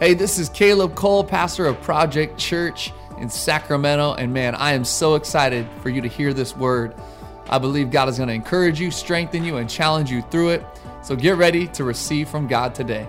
Hey, this is Caleb Cole, pastor of Project Church in Sacramento. And man, I am so excited for you to hear this word. I believe God is going to encourage you, strengthen you, and challenge you through it. So get ready to receive from God today.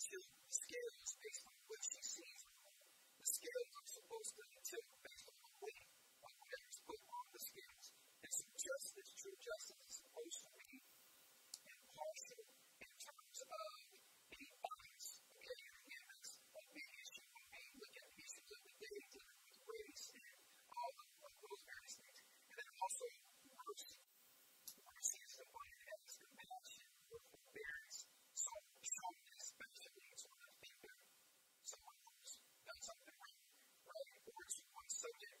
just as supposed to be impartial in terms of being biased. Okay, you're given a big issue when we look at issues of the day dealing with race and all of, of those various things. And then also mercy. Mercy is defined as compassion or forbearance. So showing especially to an offender someone who's done something wrong, right? Or to one subject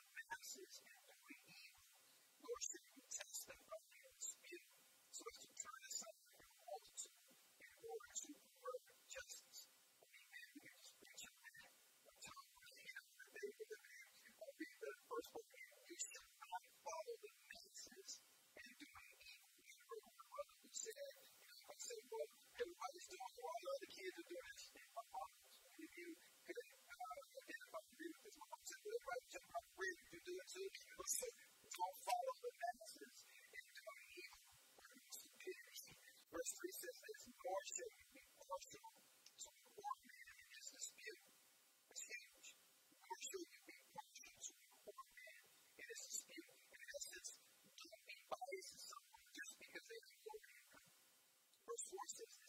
of masses and we need nor should test them by mere dispute, so as to turn aside your multitude in order to promote justice. And we man who speaks of that, when Tom was in the day the man, I'll read the first one here. You shall not follow the masses and doing evil. You remember my brother would say, you know, I say, well, everybody's doing well, the kids are doing this, and my mom was one of you. to don't follow the masses into evil. Verse 3 says this, nor shall you be partial man in his dispute. It's huge. more so, you be partial to poor man in his dispute. In essence, don't be biased to someone just because they have low income. Verse 4 says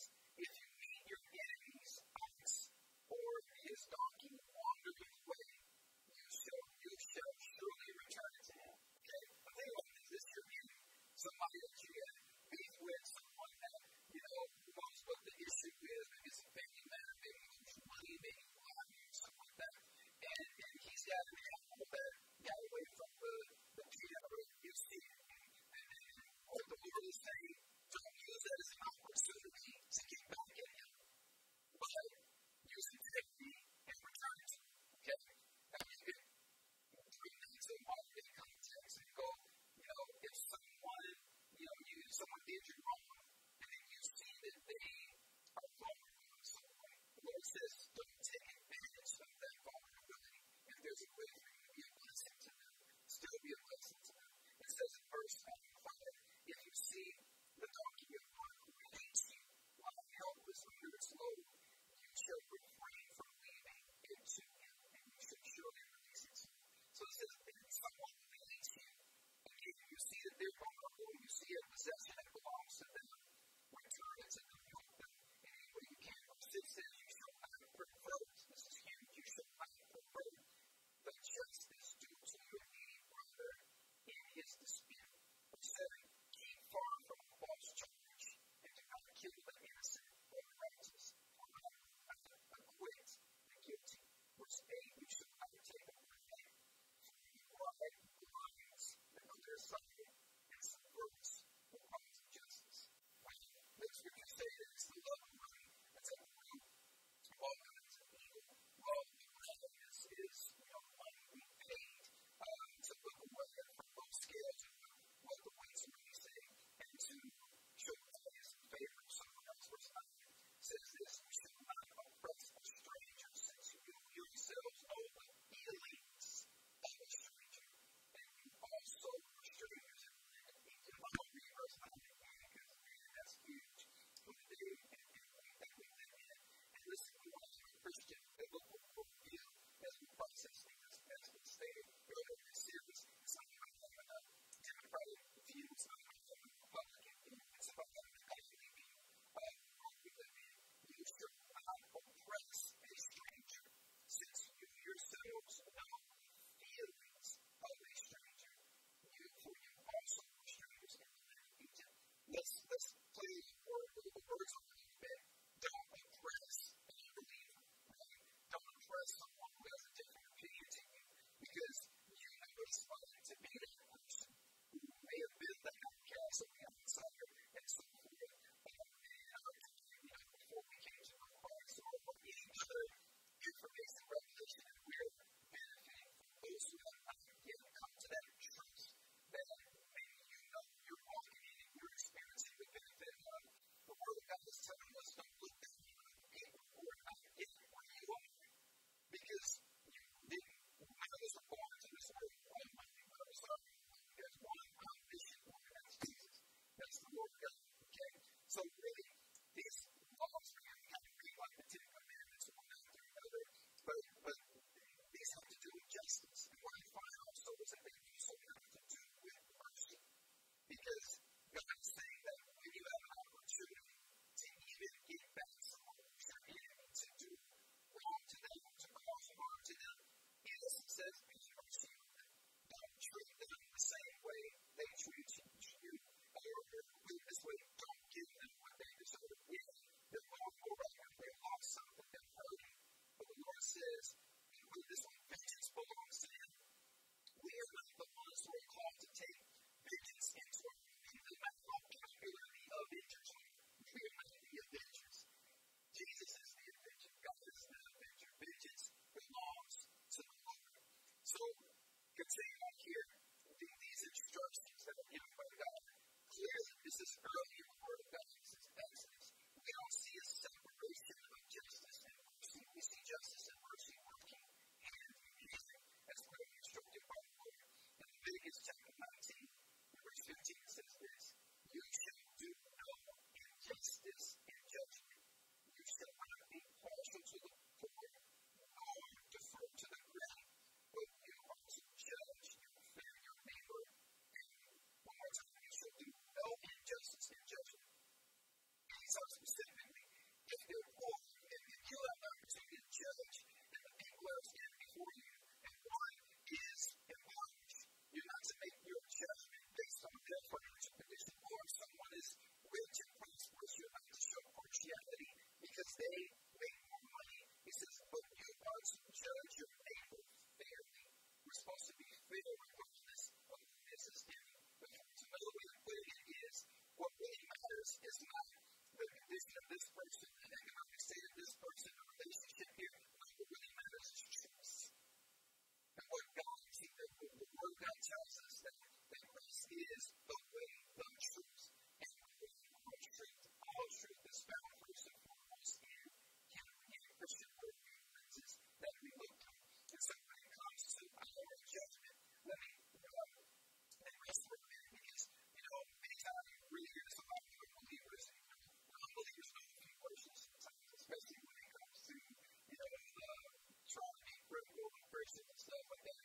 critical of Christians and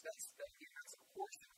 sense that he has a portion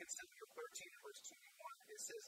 consider 13, verse 21, it says,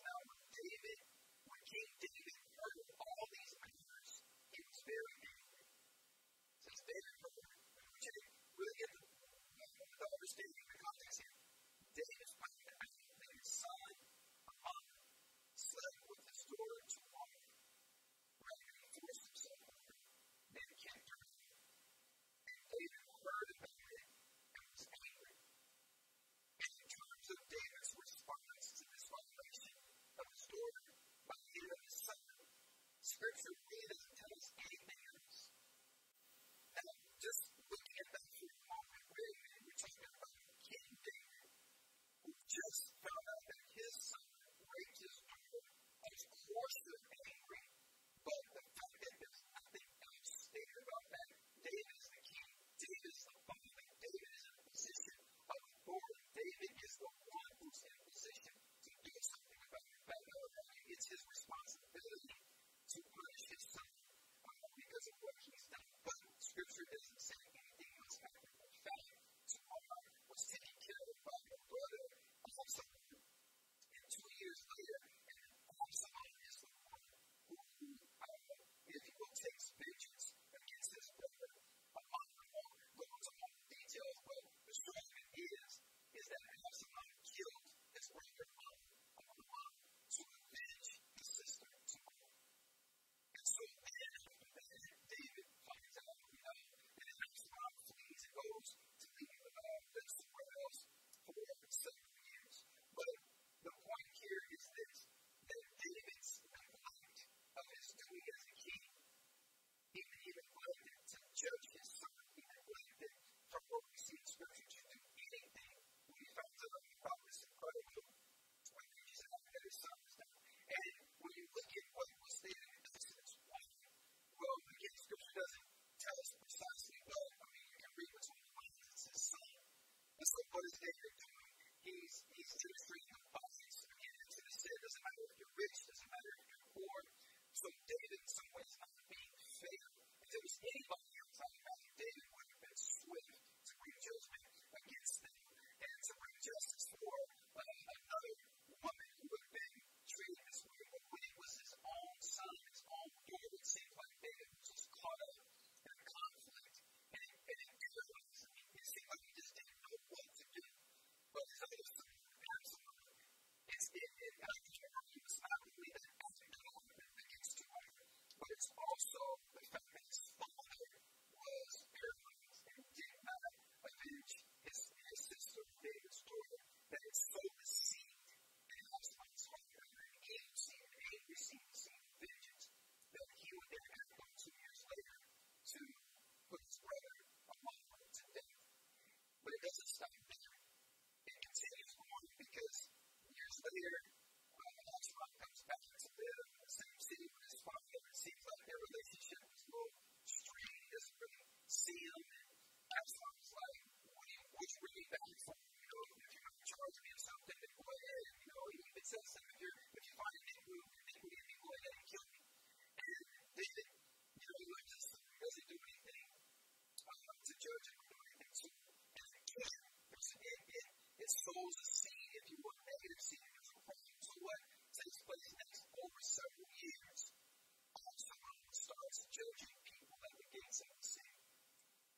judging people the gates of the city.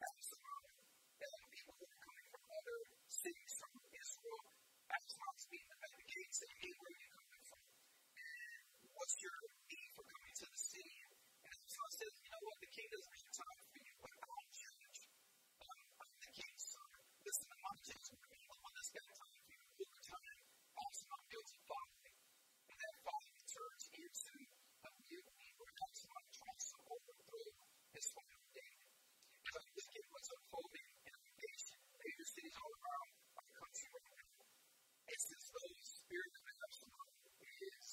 Absalom and people who were coming from other cities from Israel, Absalom's meeting them the gates and hey, where are you coming from? And what's your need for coming to the city? And Absalom says, you know what, the king doesn't Israel is found dead. How this gift was unfolding in our midst, major cities all around our country right now. It's as though the spirit of Absalom is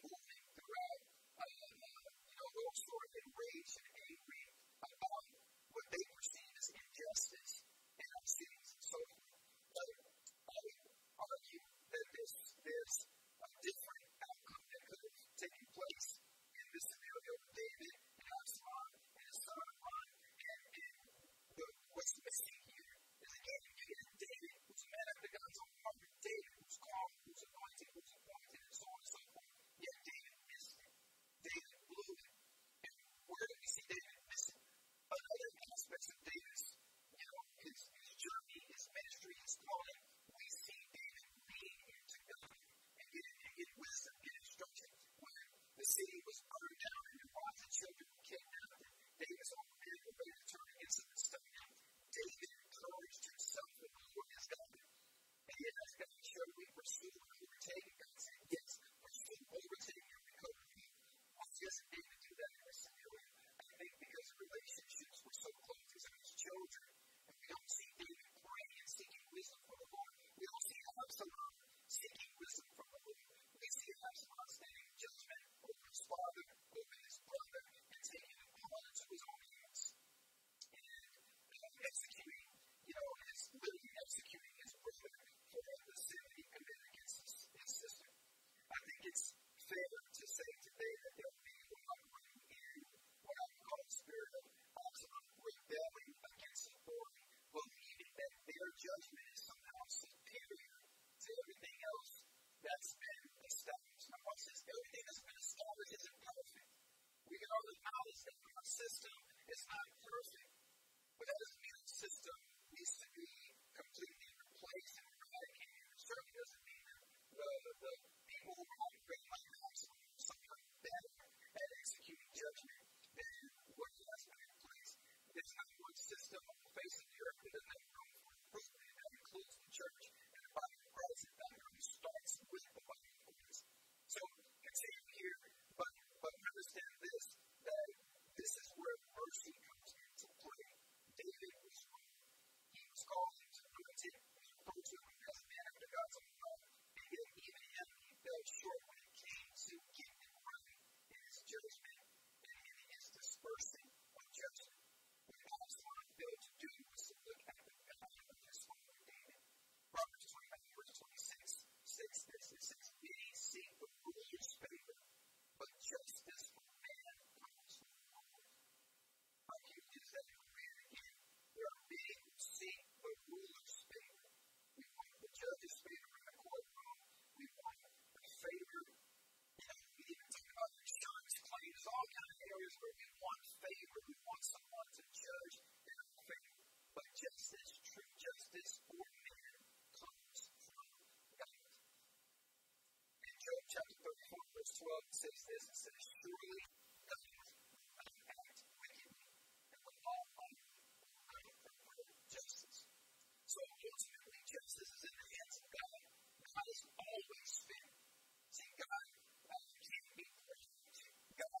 moving throughout uh, you know, those who are enraged and angry about what they perceive as injustice one system on the face of the earth that doesn't have room for improvement. That includes the church and the body of Christ. And that really starts with the body of Christ. So continue here, but, but understand this that this is where mercy comes into play. David was wrong. He was called into lunatic. He was approached him as a man after God's own heart. And yet, even him, he fell short when it came to getting right in his judgment and in his dispersing. favor. We want favor. We want someone to judge in our favor. But justice, true justice for men, comes from God. In Job chapter 34, verse 12, it says this it says, Surely God will act wickedly and will all honor justice. So ultimately, justice is in the hands of God. God is always fair. See, God can be perfect. God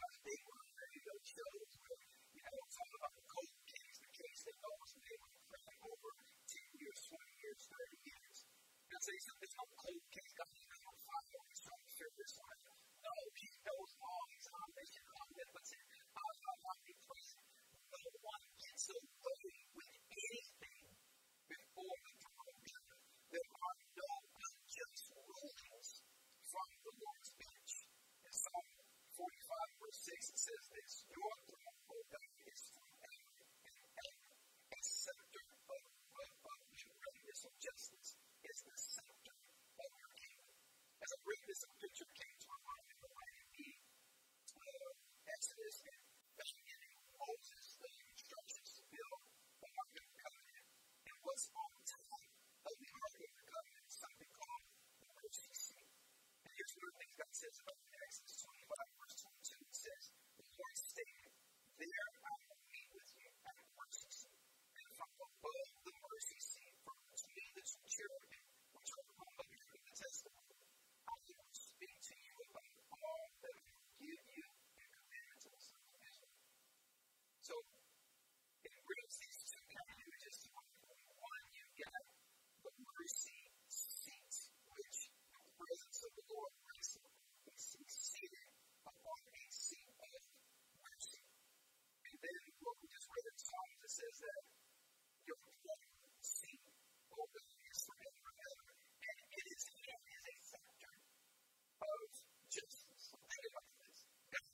Watch Big One radio shows where, you know, talk about the cold case, the case that goes made for over 10 years, 20 years, 30 years. And say something, no cold case, God is on fire, he's trying to figure this out. No, he knows law, he's on omnipotent, omnipresent. No one gets away with anything before the throne. There are no unjust rulings from the Lord's bench. Psalm 45, verse 6, it says this Your throne, O God, is forever and ever. A scepter of, of, of of justice is the scepter of your kingdom. As I read this, a picture came to my mind in the way of the uh, Exodus the beginning of Moses, the instructions to build the Ark of the Covenant. And what's on top of the Ark of the Covenant is something called the mercy seat. And here's one of the things God says about it in Exodus 25, verse 22. It says, The Lord stated, There I will meet with you at the mercy seat. And from above the mercy seat, from between the two cherubim, which are on the head of the testimony, I will speak to you about all that I will give you and command to the sons of Israel. So, it brings these two kind of images to mind. One, you've got the mercy seat, which the presence of the Lord rests on. He's seated upon a seat of mercy. And then what we just it says that your O God, is forever and it is, it is a factor of justice. Think about this. God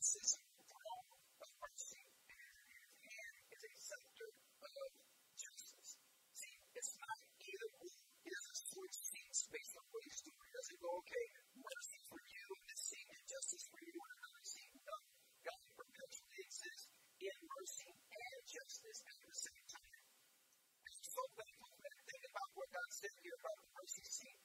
the throne of mercy, and hand is a scepter of justice. See, it's not either or. He doesn't switch seats based on what he's. He doesn't go, okay, mercy for you in this and justice for you in another seat. No. God perpetually exists in mercy so thankful that think about what God said here about the mercy seat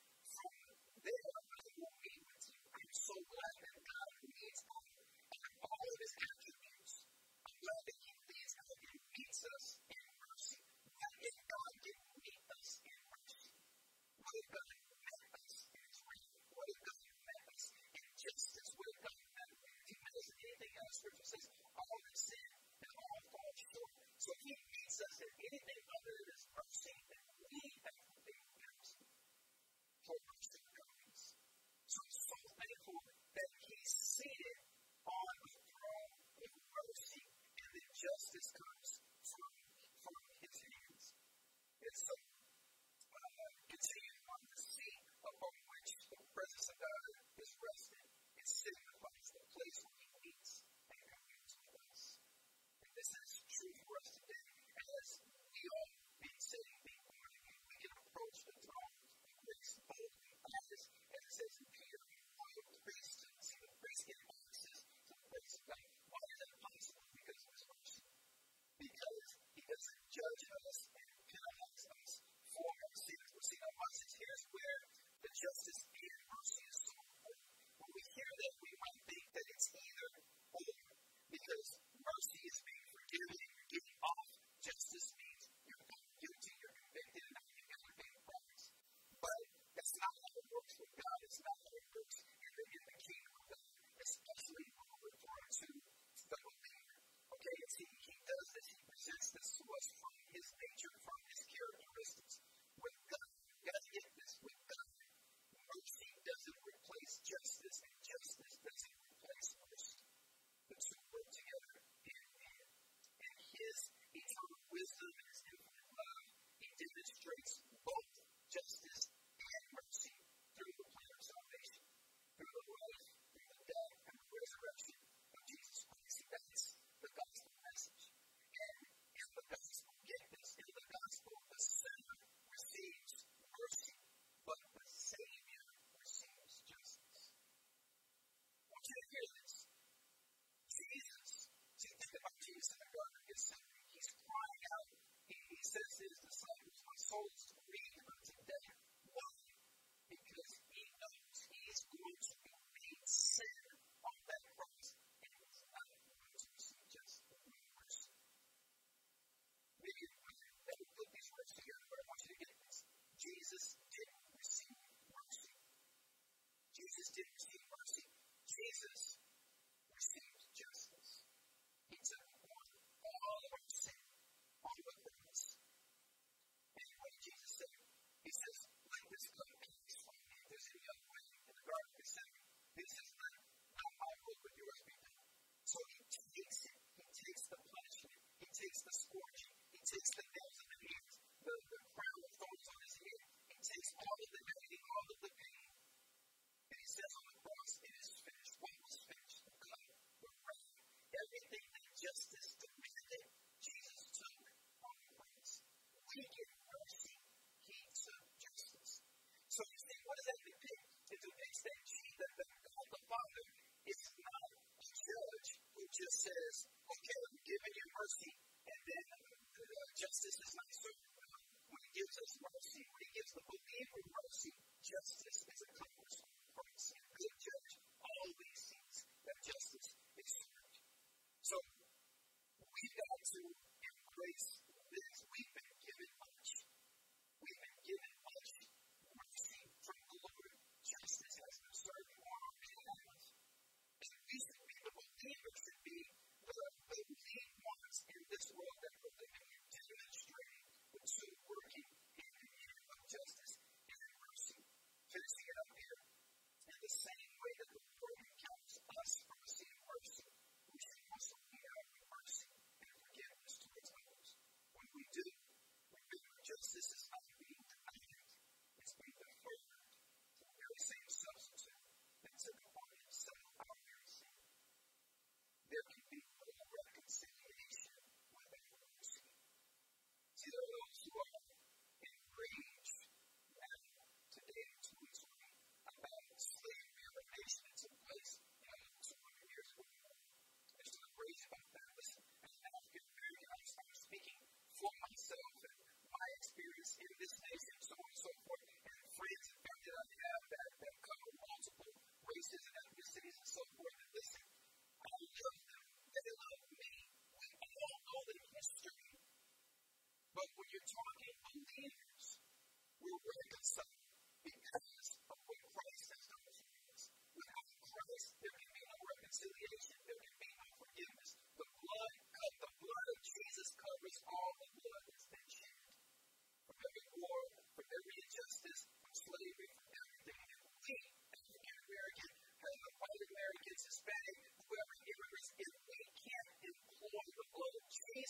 says to his disciples, My soul is grieved unto death. Why? Because he knows he's going to be made sin on that cross, and he's not going to receive just mercy. Maybe let me put these words together, but I want you to get this. Jesus didn't receive mercy. Jesus didn't receive mercy. Jesus is this is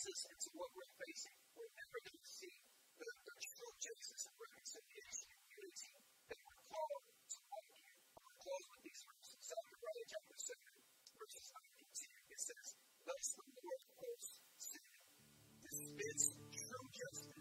resistance to what we're facing. We're never going to see the, the true justice of reconciliation and unity that we're called to walk in. I'm going to close with these verses. Zechariah chapter 7, verses 9 and 10. It says, Thus the Lord of hosts said, dispense true justice.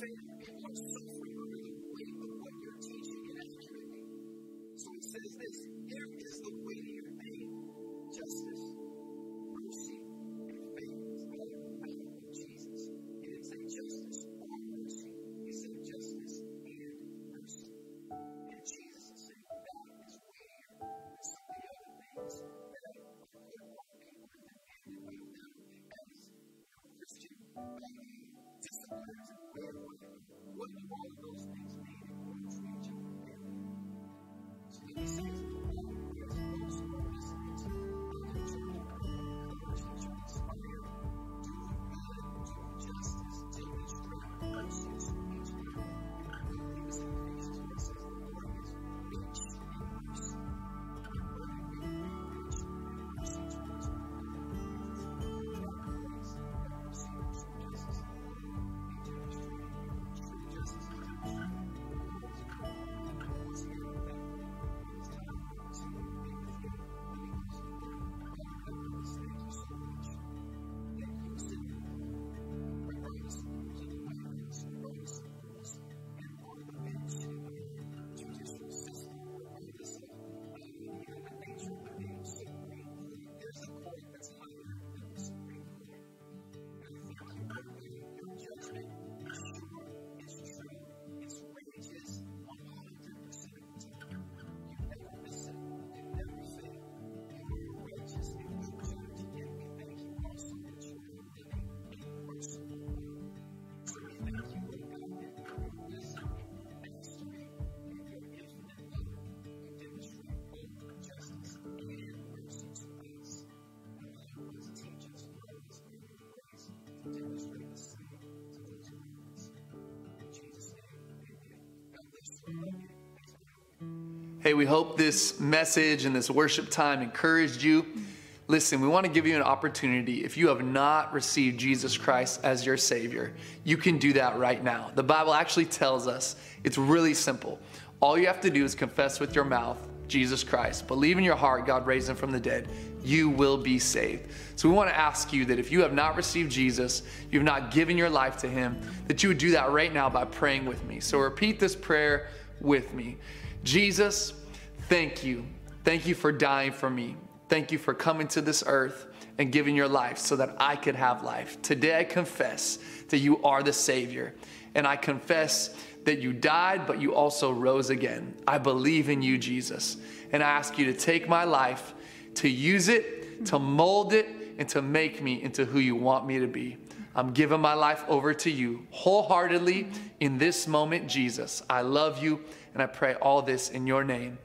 to Hey, we hope this message and this worship time encouraged you. Listen, we want to give you an opportunity. If you have not received Jesus Christ as your Savior, you can do that right now. The Bible actually tells us it's really simple. All you have to do is confess with your mouth Jesus Christ, believe in your heart God raised him from the dead, you will be saved. So we want to ask you that if you have not received Jesus, you've not given your life to him, that you would do that right now by praying with me. So repeat this prayer with me. Jesus, thank you. Thank you for dying for me. Thank you for coming to this earth and giving your life so that I could have life. Today I confess that you are the Savior. And I confess that you died, but you also rose again. I believe in you, Jesus. And I ask you to take my life, to use it, to mold it, and to make me into who you want me to be. I'm giving my life over to you wholeheartedly in this moment, Jesus. I love you, and I pray all this in your name.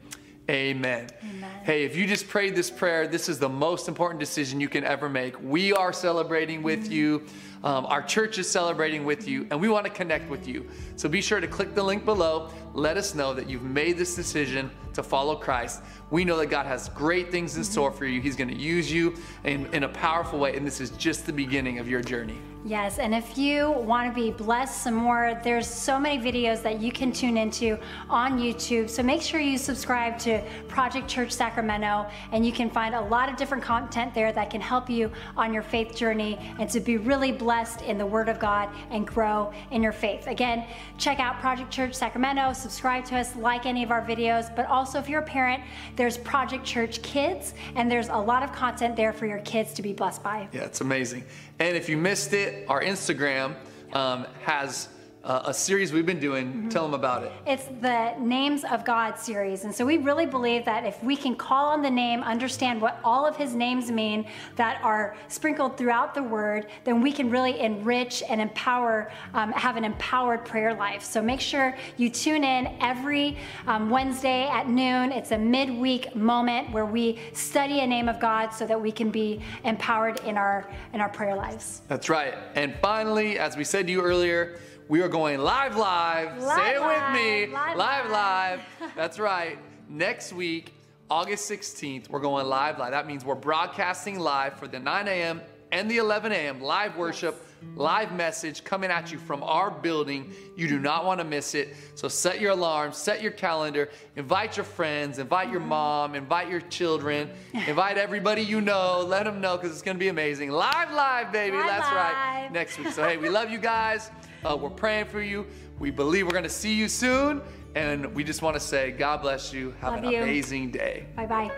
Amen. Amen. Hey, if you just prayed this prayer, this is the most important decision you can ever make. We are celebrating with mm-hmm. you. Um, our church is celebrating with you, and we want to connect with you. So be sure to click the link below. Let us know that you've made this decision to follow Christ. We know that God has great things in store for you. He's going to use you in, in a powerful way, and this is just the beginning of your journey. Yes, and if you want to be blessed some more, there's so many videos that you can tune into on YouTube. So make sure you subscribe to Project Church Sacramento, and you can find a lot of different content there that can help you on your faith journey and to be really blessed in the Word of God and grow in your faith. Again, check out Project Church Sacramento, subscribe to us, like any of our videos, but also if you're a parent, there's Project Church Kids, and there's a lot of content there for your kids to be blessed by. Yeah, it's amazing. And if you missed it, our Instagram um, has uh, a series we've been doing. Mm-hmm. Tell them about it. It's the Names of God series. And so we really believe that if we can call on the name, understand what all of his names mean that are sprinkled throughout the word, then we can really enrich and empower, um, have an empowered prayer life. So make sure you tune in every um, Wednesday at noon. It's a midweek moment where we study a name of God so that we can be empowered in our in our prayer lives. That's right. And finally, as we said to you earlier, we are going live, live. live Say it live, with me. Live, live. live. That's right. Next week, August 16th, we're going live, live. That means we're broadcasting live for the 9 a.m. and the 11 a.m. live worship, live message coming at you from our building. You do not want to miss it. So set your alarm, set your calendar, invite your friends, invite your mom, invite your children, invite everybody you know. Let them know because it's going to be amazing. Live, live, baby. Live, That's live. right. Next week. So, hey, we love you guys. Uh, we're praying for you. We believe we're going to see you soon. And we just want to say, God bless you. Have Love an you. amazing day. Bye bye.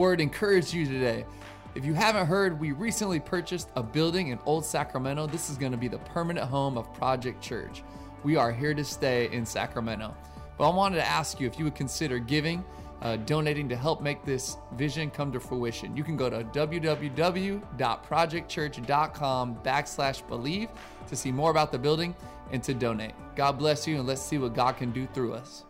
Word encouraged you today. If you haven't heard, we recently purchased a building in Old Sacramento. This is going to be the permanent home of Project Church. We are here to stay in Sacramento. But I wanted to ask you if you would consider giving, uh, donating to help make this vision come to fruition. You can go to www.projectchurch.com backslash believe to see more about the building and to donate. God bless you, and let's see what God can do through us.